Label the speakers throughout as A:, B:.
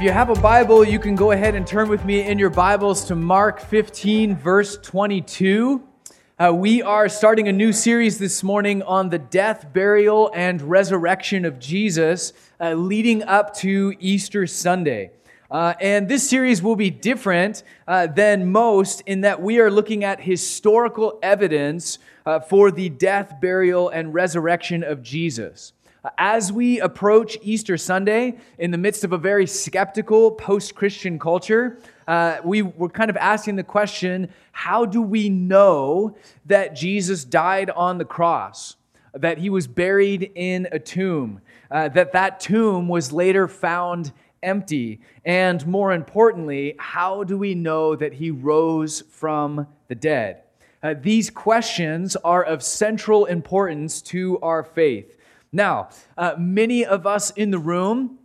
A: If you have a Bible, you can go ahead and turn with me in your Bibles to Mark 15, verse 22. Uh, we are starting a new series this morning on the death, burial, and resurrection of Jesus, uh, leading up to Easter Sunday. Uh, and this series will be different uh, than most in that we are looking at historical evidence uh, for the death, burial, and resurrection of Jesus. As we approach Easter Sunday in the midst of a very skeptical post Christian culture, uh, we were kind of asking the question how do we know that Jesus died on the cross, that he was buried in a tomb, uh, that that tomb was later found empty? And more importantly, how do we know that he rose from the dead? Uh, these questions are of central importance to our faith. Now, uh, many of us in the room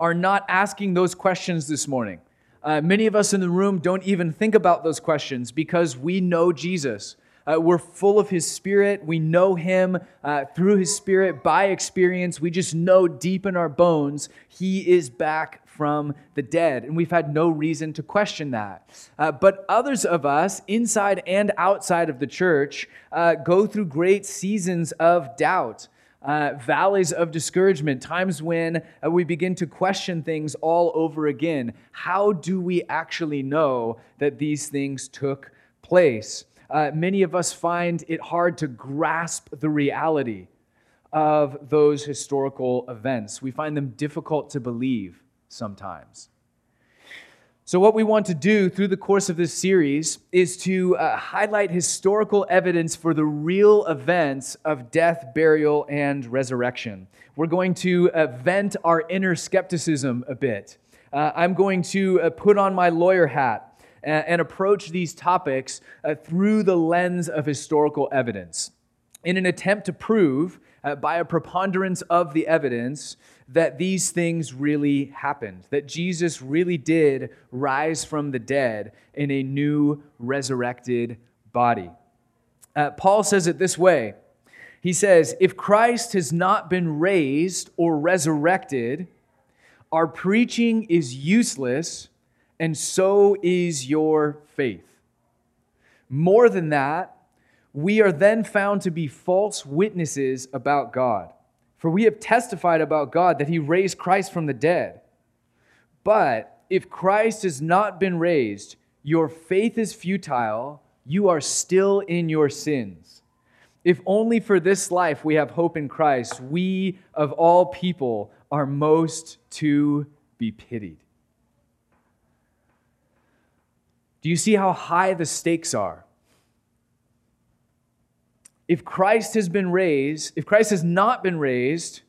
A: are not asking those questions this morning. Uh, many of us in the room don't even think about those questions because we know Jesus. Uh, we're full of His Spirit. We know Him uh, through His Spirit by experience. We just know deep in our bones He is back from the dead. And we've had no reason to question that. Uh, but others of us, inside and outside of the church, uh, go through great seasons of doubt uh, valleys of discouragement, times when uh, we begin to question things all over again. How do we actually know that these things took place? Uh, many of us find it hard to grasp the reality of those historical events. We find them difficult to believe sometimes. So, what we want to do through the course of this series is to uh, highlight historical evidence for the real events of death, burial, and resurrection. We're going to uh, vent our inner skepticism a bit. Uh, I'm going to uh, put on my lawyer hat and, and approach these topics uh, through the lens of historical evidence in an attempt to prove, uh, by a preponderance of the evidence, that these things really happened, that Jesus really did rise from the dead in a new resurrected body. Uh, Paul says it this way He says, If Christ has not been raised or resurrected, our preaching is useless, and so is your faith. More than that, we are then found to be false witnesses about God. For we have testified about God that he raised Christ from the dead. But if Christ has not been raised, your faith is futile, you are still in your sins. If only for this life we have hope in Christ, we of all people are most to be pitied. Do you see how high the stakes are? If Christ has been raised, if Christ has not been raised,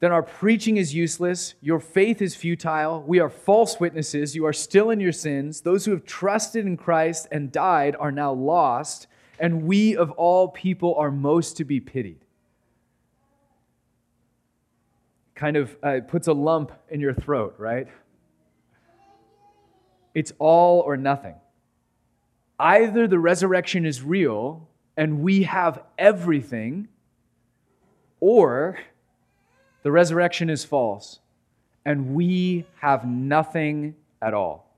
A: then our preaching is useless. Your faith is futile. We are false witnesses. You are still in your sins. Those who have trusted in Christ and died are now lost, and we of all people are most to be pitied. Kind of uh, puts a lump in your throat, right? It's all or nothing. Either the resurrection is real and we have everything, or the resurrection is false and we have nothing at all.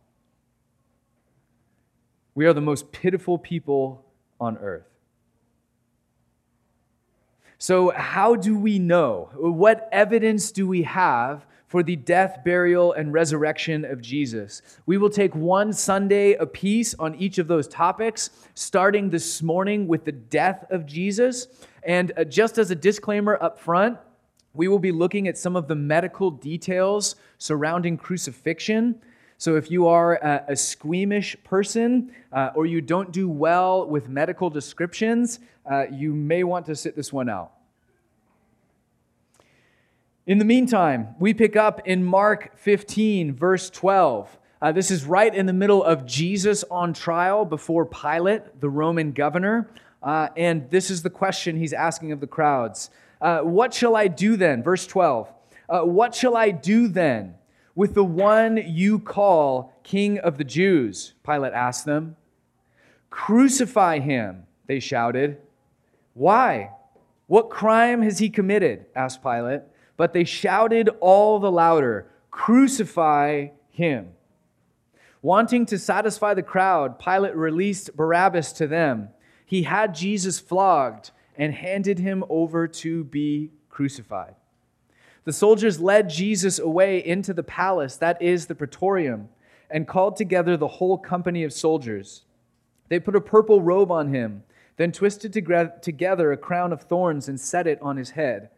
A: We are the most pitiful people on earth. So, how do we know? What evidence do we have for the death, burial, and resurrection of Jesus. We will take one Sunday apiece on each of those topics, starting this morning with the death of Jesus. And uh, just as a disclaimer up front, we will be looking at some of the medical details surrounding crucifixion. So, if you are a, a squeamish person uh, or you don't do well with medical descriptions, uh, you may want to sit this one out. In the meantime, we pick up in Mark 15, verse 12. Uh, this is right in the middle of Jesus on trial before Pilate, the Roman governor. Uh, and this is the question he's asking of the crowds uh, What shall I do then? Verse 12. Uh, what shall I do then with the one you call King of the Jews? Pilate asked them. Crucify him, they shouted. Why? What crime has he committed? asked Pilate. But they shouted all the louder, Crucify him. Wanting to satisfy the crowd, Pilate released Barabbas to them. He had Jesus flogged and handed him over to be crucified. The soldiers led Jesus away into the palace, that is the praetorium, and called together the whole company of soldiers. They put a purple robe on him, then twisted together a crown of thorns and set it on his head.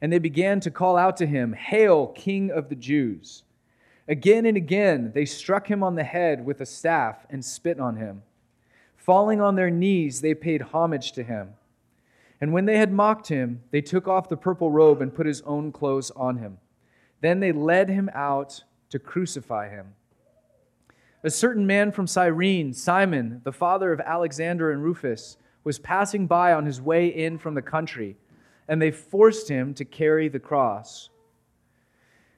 A: And they began to call out to him, Hail, King of the Jews! Again and again they struck him on the head with a staff and spit on him. Falling on their knees, they paid homage to him. And when they had mocked him, they took off the purple robe and put his own clothes on him. Then they led him out to crucify him. A certain man from Cyrene, Simon, the father of Alexander and Rufus, was passing by on his way in from the country, and they forced him to carry the cross.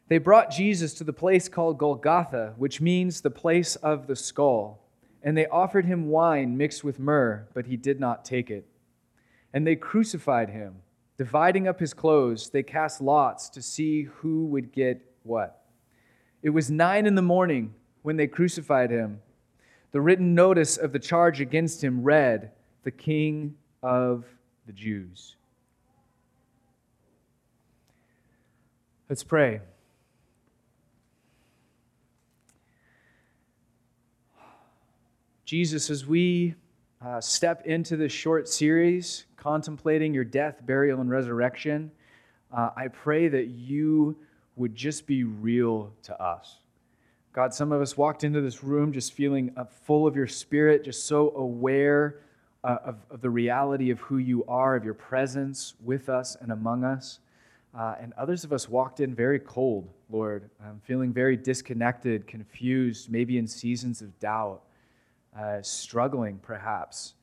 A: They brought Jesus to the place called Golgotha, which means the place of the skull, and they offered him wine mixed with myrrh, but he did not take it. And they crucified him. Dividing up his clothes, they cast lots to see who would get what. It was nine in the morning when they crucified him. The written notice of the charge against him read, The King of the Jews. Let's pray. Jesus, as we uh, step into this short series contemplating your death, burial, and resurrection, uh, I pray that you would just be real to us. God, some of us walked into this room just feeling uh, full of your spirit, just so aware uh, of, of, the reality of who you are, of your presence with us and among us. Uh, and others of us walked in very cold, Lord, um, feeling very disconnected, confused, maybe in seasons of doubt, uh, struggling perhaps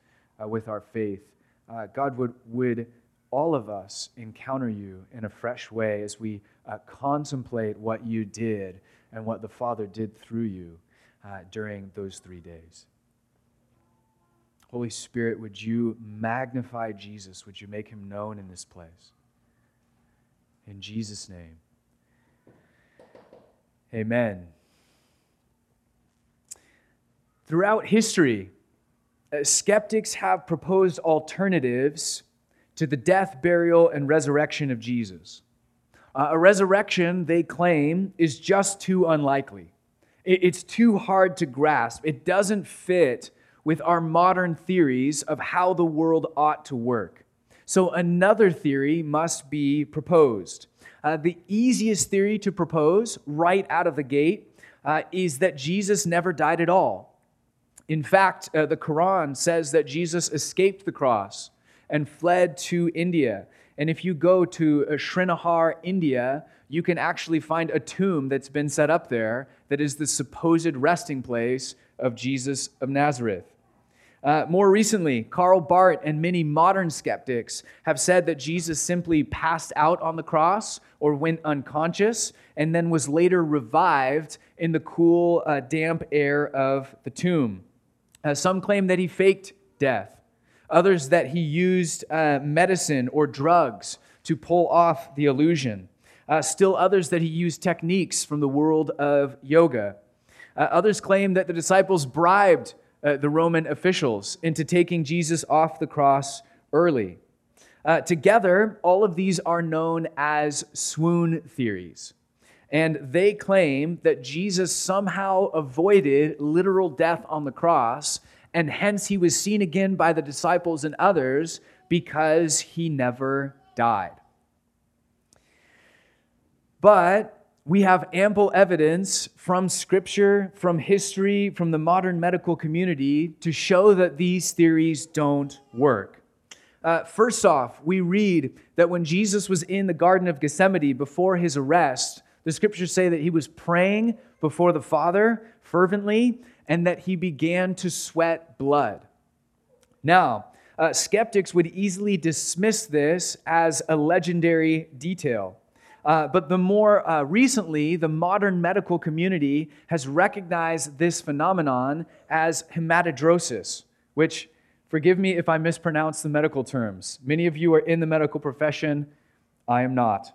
A: uh, with our faith. Uh, God, would, would all of us encounter you in a fresh way as we contemplate what you did and what the Father did through you uh, during those three days. Holy Spirit, would you magnify Jesus? Would you make him known in this place? In Jesus' name. Amen. Throughout history, uh, skeptics have proposed alternatives to the death, burial, and resurrection of Jesus. Uh, a resurrection, they claim, is just too unlikely. It, it's too hard to grasp. It doesn't fit with our modern theories of how the world ought to work. So another theory must be proposed. Uh, the easiest theory to propose right out of the gate uh, is that Jesus never died at all. In fact, uh, the Quran says that Jesus escaped the cross and fled to India. And if you go to uh, Srinagar, India, you can actually find a tomb that's been set up there that is the supposed resting place of Jesus of Nazareth. Uh, more recently, Karl Bahrdt and many modern skeptics have said that Jesus simply passed out on the cross or went unconscious and then was later revived in the cool, uh, damp air of the tomb. Uh, some claim that he faked death others that he used uh, medicine or drugs to pull off the illusion, uh, still others that he used techniques from the world of yoga. Uh, others claim that the disciples bribed uh, the Roman officials into taking Jesus off the cross early. Uh, together, all of these are known as swoon theories. And they claim that Jesus somehow avoided literal death on the cross and hence he was seen again by the disciples and others because he never died. But we have ample evidence from scripture, from history, from the modern medical community to show that these theories don't work. Uh, first off, we read that when Jesus was in the Garden of Gethsemane before his arrest, the scriptures say that he was praying before the Father fervently, and that he began to sweat blood. Now, uh, skeptics would easily dismiss this as a legendary detail. Uh, but the more uh, recently, the modern medical community has recognized this phenomenon as hematidrosis, which, forgive me if I mispronounce the medical terms. Many of you are in the medical profession. I am not.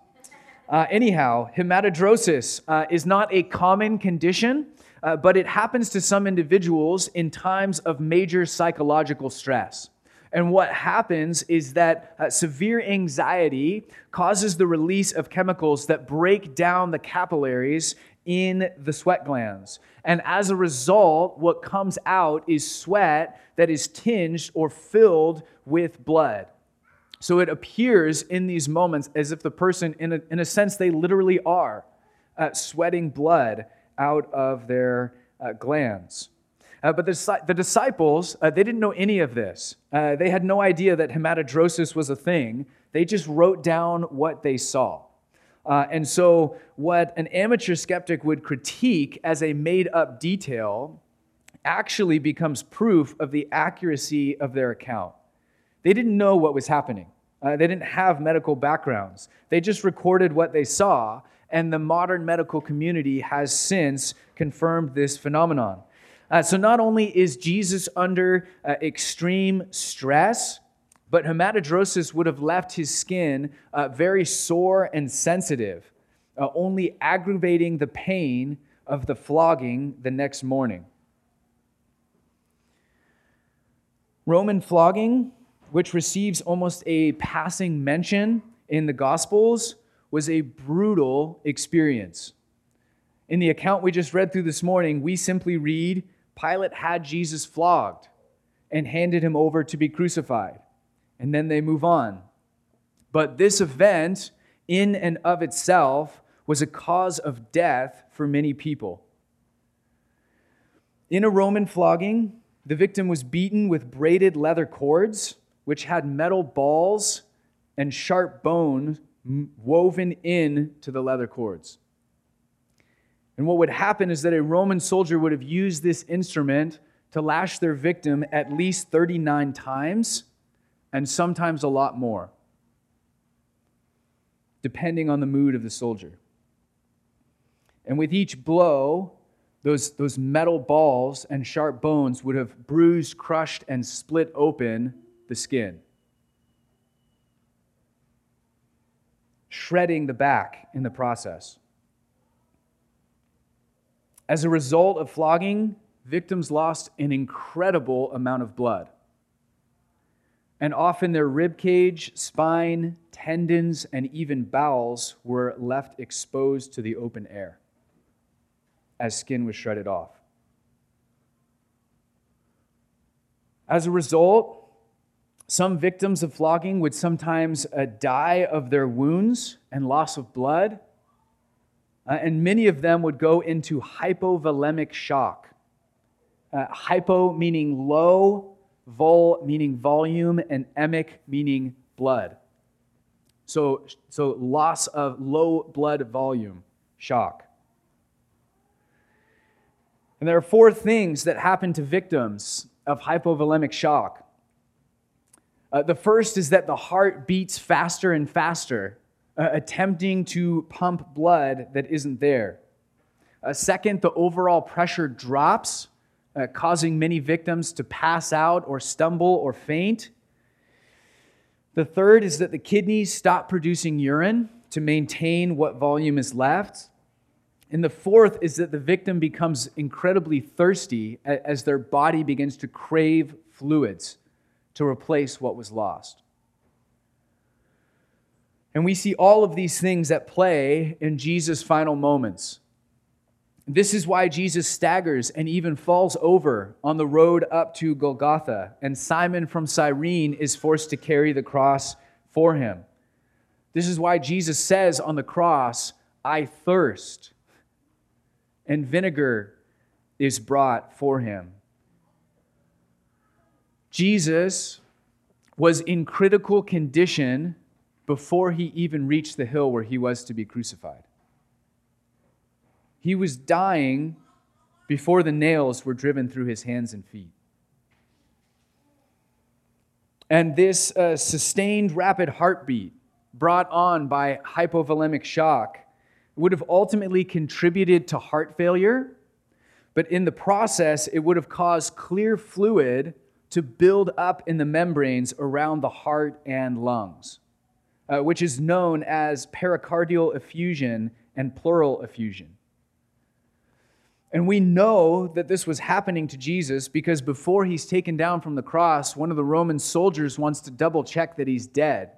A: Uh, anyhow, hematidrosis uh, is not a common condition, uh, but it happens to some individuals in times of major psychological stress. And what happens is that uh, severe anxiety causes the release of chemicals that break down the capillaries in the sweat glands. And as a result, what comes out is sweat that is tinged or filled with blood. So it appears in these moments as if the person, in a, in a sense, they literally are uh, sweating blood out of their uh, glands. Uh, but the, the disciples, uh, they didn't know any of this. Uh, they had no idea that hematidrosis was a thing. They just wrote down what they saw. Uh, and so, what an amateur skeptic would critique as a made up detail actually becomes proof of the accuracy of their account. They didn't know what was happening, uh, they didn't have medical backgrounds. They just recorded what they saw, and the modern medical community has since confirmed this phenomenon. Uh, so, not only is Jesus under uh, extreme stress, but hematidrosis would have left his skin uh, very sore and sensitive, uh, only aggravating the pain of the flogging the next morning. Roman flogging, which receives almost a passing mention in the Gospels, was a brutal experience. In the account we just read through this morning, we simply read Pilate had Jesus flogged and handed him over to be crucified and then they move on. But this event, in and of itself, was a cause of death for many people. In a Roman flogging, the victim was beaten with braided leather cords, which had metal balls and sharp bone woven in to the leather cords. And what would happen is that a Roman soldier would have used this instrument to lash their victim at least 39 times and sometimes a lot more, depending on the mood of the soldier. And with each blow, those, those metal balls and sharp bones would have bruised, crushed, and split open the skin, shredding the back in the process. As a result of flogging, victims lost an incredible amount of blood and often their rib cage, spine, tendons, and even bowels were left exposed to the open air as skin was shredded off. As a result, some victims of flogging would sometimes uh, die of their wounds and loss of blood, uh, and many of them would go into hypovolemic shock. Uh, hypo meaning low, vol meaning volume, and emic meaning blood. So, so loss of low blood volume, shock. And there are four things that happen to victims of hypovolemic shock. Uh, the first is that the heart beats faster and faster, uh, attempting to pump blood that isn't there. Uh, second, the overall pressure drops uh, causing many victims to pass out or stumble or faint. The third is that the kidneys stop producing urine to maintain what volume is left. And the fourth is that the victim becomes incredibly thirsty as their body begins to crave fluids to replace what was lost. And we see all of these things at play in Jesus' final moments. This is why Jesus staggers and even falls over on the road up to Golgotha, and Simon from Cyrene is forced to carry the cross for him. This is why Jesus says on the cross, I thirst, and vinegar is brought for him. Jesus was in critical condition before he even reached the hill where he was to be crucified. He was dying before the nails were driven through his hands and feet. And this uh, sustained rapid heartbeat brought on by hypovolemic shock would have ultimately contributed to heart failure, but in the process, it would have caused clear fluid to build up in the membranes around the heart and lungs. Uh, which is known as pericardial effusion and pleural effusion. And we know that this was happening to Jesus because before he's taken down from the cross, one of the Roman soldiers wants to double check that he's dead.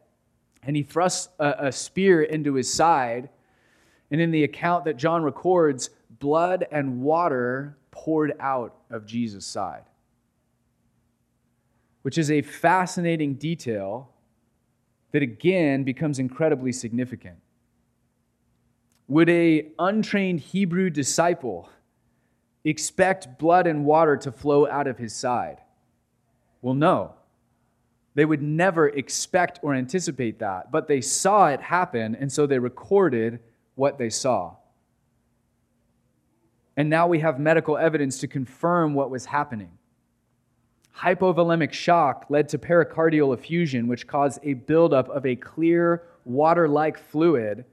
A: And he thrusts a, a spear into his side. And in the account that John records, blood and water poured out of Jesus' side, which is a fascinating detail that again becomes incredibly significant. Would a untrained Hebrew disciple expect blood and water to flow out of his side? Well, no. They would never expect or anticipate that, but they saw it happen, and so they recorded what they saw. And now we have medical evidence to confirm what was happening. Hypovolemic shock led to pericardial effusion, which caused a buildup of a clear, water like fluid,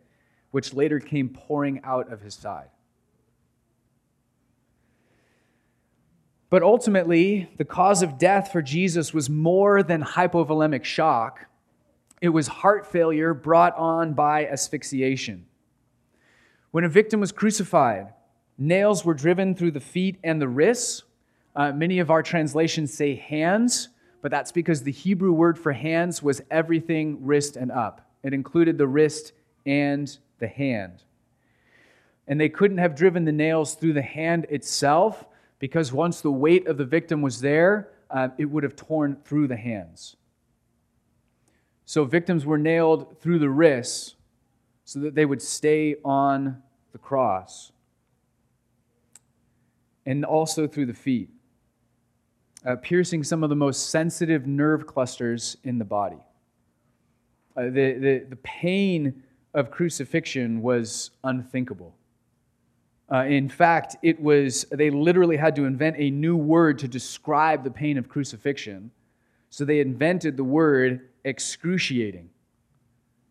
A: which later came pouring out of his side. But ultimately, the cause of death for Jesus was more than hypovolemic shock. It was heart failure brought on by asphyxiation. When a victim was crucified, nails were driven through the feet and the wrists. Uh, many of our translations say hands, but that's because the Hebrew word for hands was everything wrist and up. It included the wrist and the hand. And they couldn't have driven the nails through the hand itself because once the weight of the victim was there, uh, it would have torn through the hands. So victims were nailed through the wrists so that they would stay on the cross, and also through the feet, uh, piercing some of the most sensitive nerve clusters in the body. Uh, the, the, the pain of crucifixion was unthinkable. Uh, in fact, it was, they literally had to invent a new word to describe the pain of crucifixion. So they invented the word excruciating,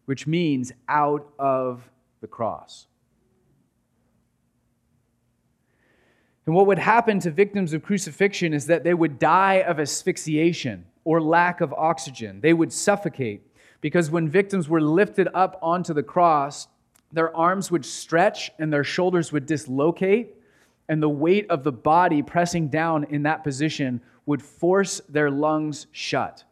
A: which means out of the cross. And what would happen to victims of crucifixion is that they would die of asphyxiation or lack of oxygen. They would suffocate because when victims were lifted up onto the cross, their arms would stretch and their shoulders would dislocate, and the weight of the body pressing down in that position would force their lungs shut.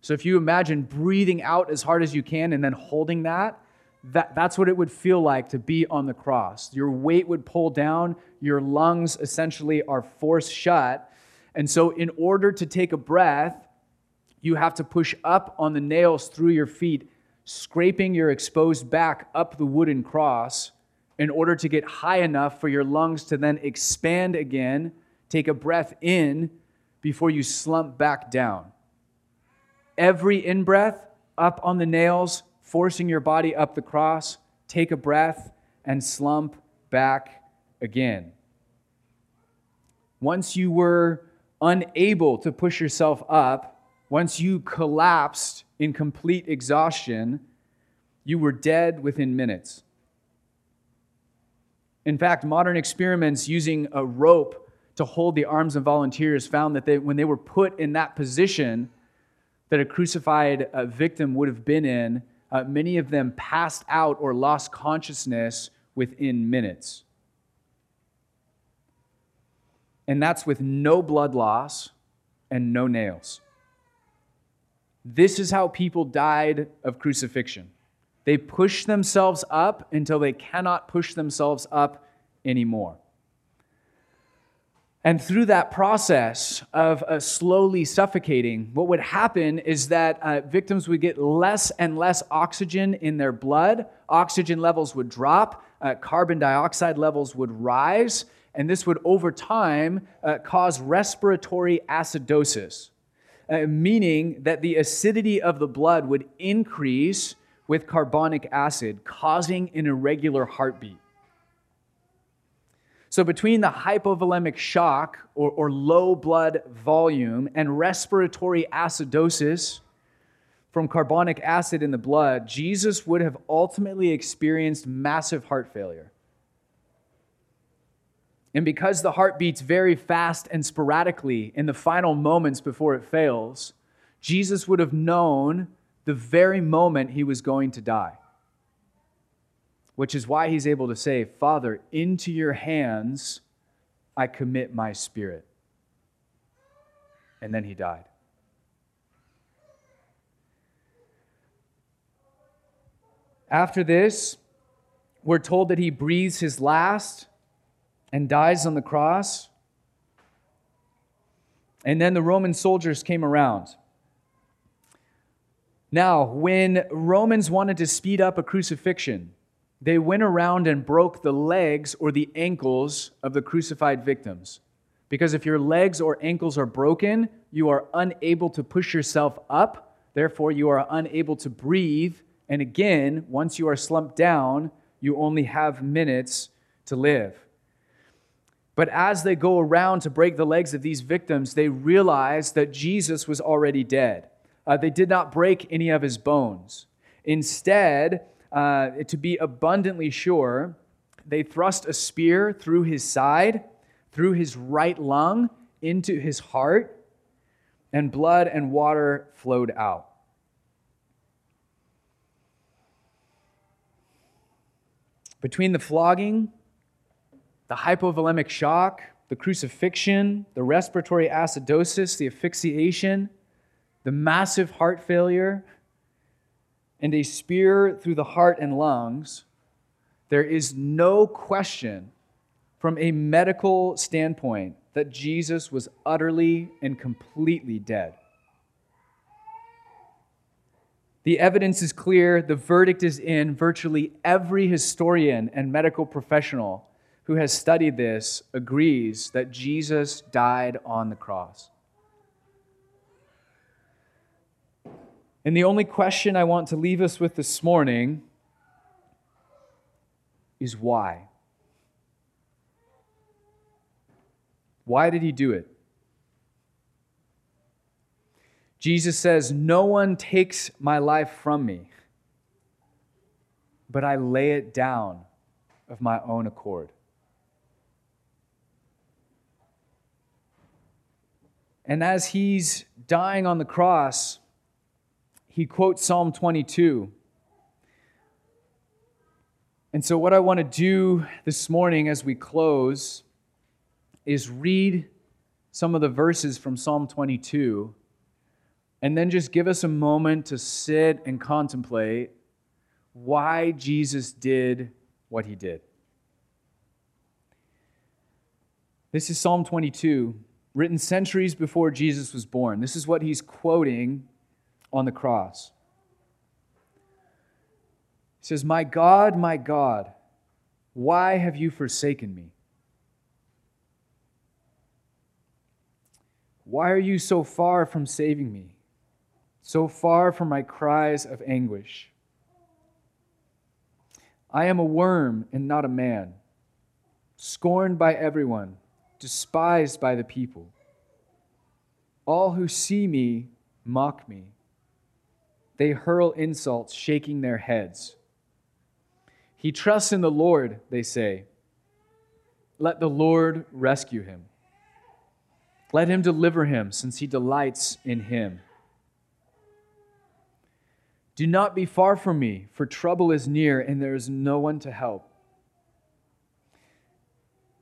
A: So if you imagine breathing out as hard as you can and then holding that, that that's what it would feel like to be on the cross. Your weight would pull down, your lungs essentially are forced shut. And so, in order to take a breath, you have to push up on the nails through your feet scraping your exposed back up the wooden cross in order to get high enough for your lungs to then expand again, take a breath in before you slump back down. Every in breath up on the nails, forcing your body up the cross, take a breath and slump back again. Once you were unable to push yourself up, once you collapsed in complete exhaustion, you were dead within minutes. In fact, modern experiments using a rope to hold the arms of volunteers found that they, when they were put in that position that a crucified uh, victim would have been in, uh, many of them passed out or lost consciousness within minutes. And that's with no blood loss and no nails. This is how people died of crucifixion. They push themselves up until they cannot push themselves up anymore. And through that process of uh, slowly suffocating, what would happen is that uh, victims would get less and less oxygen in their blood. Oxygen levels would drop, uh, carbon dioxide levels would rise, and this would over time uh, cause respiratory acidosis uh, meaning that the acidity of the blood would increase with carbonic acid, causing an irregular heartbeat. So, between the hypovolemic shock or, or low blood volume and respiratory acidosis from carbonic acid in the blood, Jesus would have ultimately experienced massive heart failure. And because the heart beats very fast and sporadically in the final moments before it fails, Jesus would have known the very moment he was going to die. Which is why he's able to say, Father, into your hands I commit my spirit. And then he died. After this, we're told that he breathes his last and dies on the cross. And then the Roman soldiers came around. Now, when Romans wanted to speed up a crucifixion, they went around and broke the legs or the ankles of the crucified victims. Because if your legs or ankles are broken, you are unable to push yourself up. Therefore, you are unable to breathe. And again, once you are slumped down, you only have minutes to live. But as they go around to break the legs of these victims, they realize that Jesus was already dead. Uh, they did not break any of his bones. Instead, uh, to be abundantly sure, they thrust a spear through his side, through his right lung, into his heart, and blood and water flowed out. Between the flogging, the hypovolemic shock, the crucifixion, the respiratory acidosis, the asphyxiation, the massive heart failure, and a spear through the heart and lungs, there is no question from a medical standpoint that Jesus was utterly and completely dead. The evidence is clear, the verdict is in. Virtually every historian and medical professional who has studied this agrees that Jesus died on the cross. And the only question I want to leave us with this morning is why? Why did he do it? Jesus says, No one takes my life from me, but I lay it down of my own accord. And as he's dying on the cross, he quotes Psalm 22. And so, what I want to do this morning as we close is read some of the verses from Psalm 22 and then just give us a moment to sit and contemplate why Jesus did what he did. This is Psalm 22, written centuries before Jesus was born. This is what he's quoting on the cross. He says, My God, my God, why have you forsaken me? Why are you so far from saving me? so far from my cries of anguish. I am a worm and not a man, scorned by everyone, despised by the people. All who see me mock me. They hurl insults, shaking their heads. He trusts in the Lord, they say. Let the Lord rescue him. Let him deliver him, since he delights in him. Do not be far from me, for trouble is near and there is no one to help.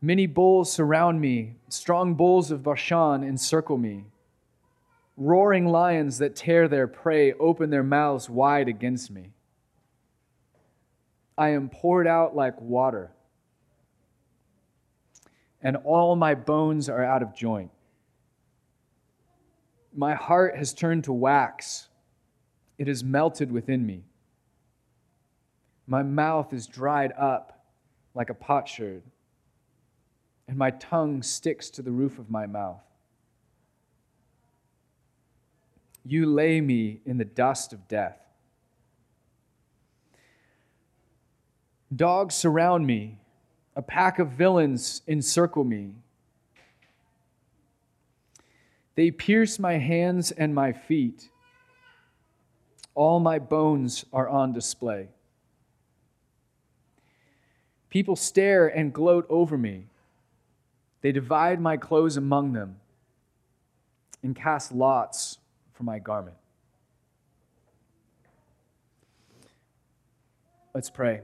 A: Many bulls surround me, strong bulls of Bashan encircle me. Roaring lions that tear their prey open their mouths wide against me. I am poured out like water, and all my bones are out of joint. My heart has turned to wax it is melted within me. My mouth is dried up like a potsherd, and my tongue sticks to the roof of my mouth. You lay me in the dust of death. Dogs surround me, a pack of villains encircle me. They pierce my hands and my feet. All my bones are on display. People stare and gloat over me. They divide my clothes among them and cast lots for my garment. Let's pray.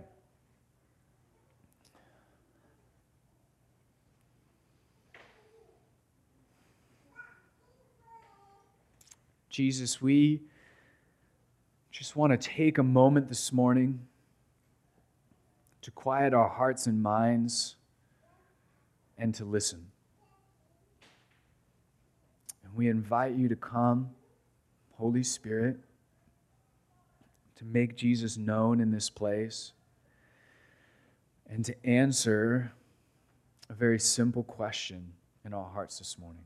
A: Jesus, we just want to take a moment this morning to quiet our hearts and minds and to listen. And we invite you to come, Holy Spirit, to make Jesus known in this place and to answer a very simple question in our hearts this morning.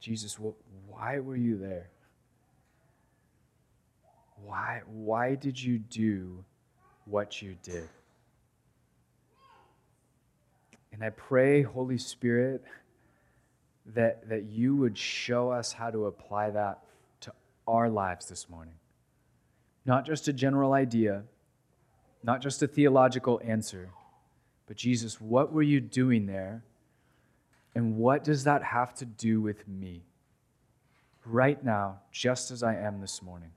A: Jesus, why were you there? Why, why did you do what you did? And I pray, Holy Spirit, that, that you would show us how to apply that to our lives this morning. Not just a general idea, not just a theological answer, but Jesus, what were you doing there? And what does that have to do with me right now, just as I am this morning?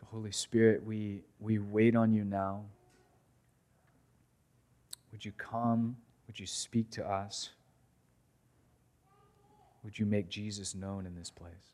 A: So, Holy Spirit, we, we wait on you now. Would you come? Would you speak to us? Would you make Jesus known in this place?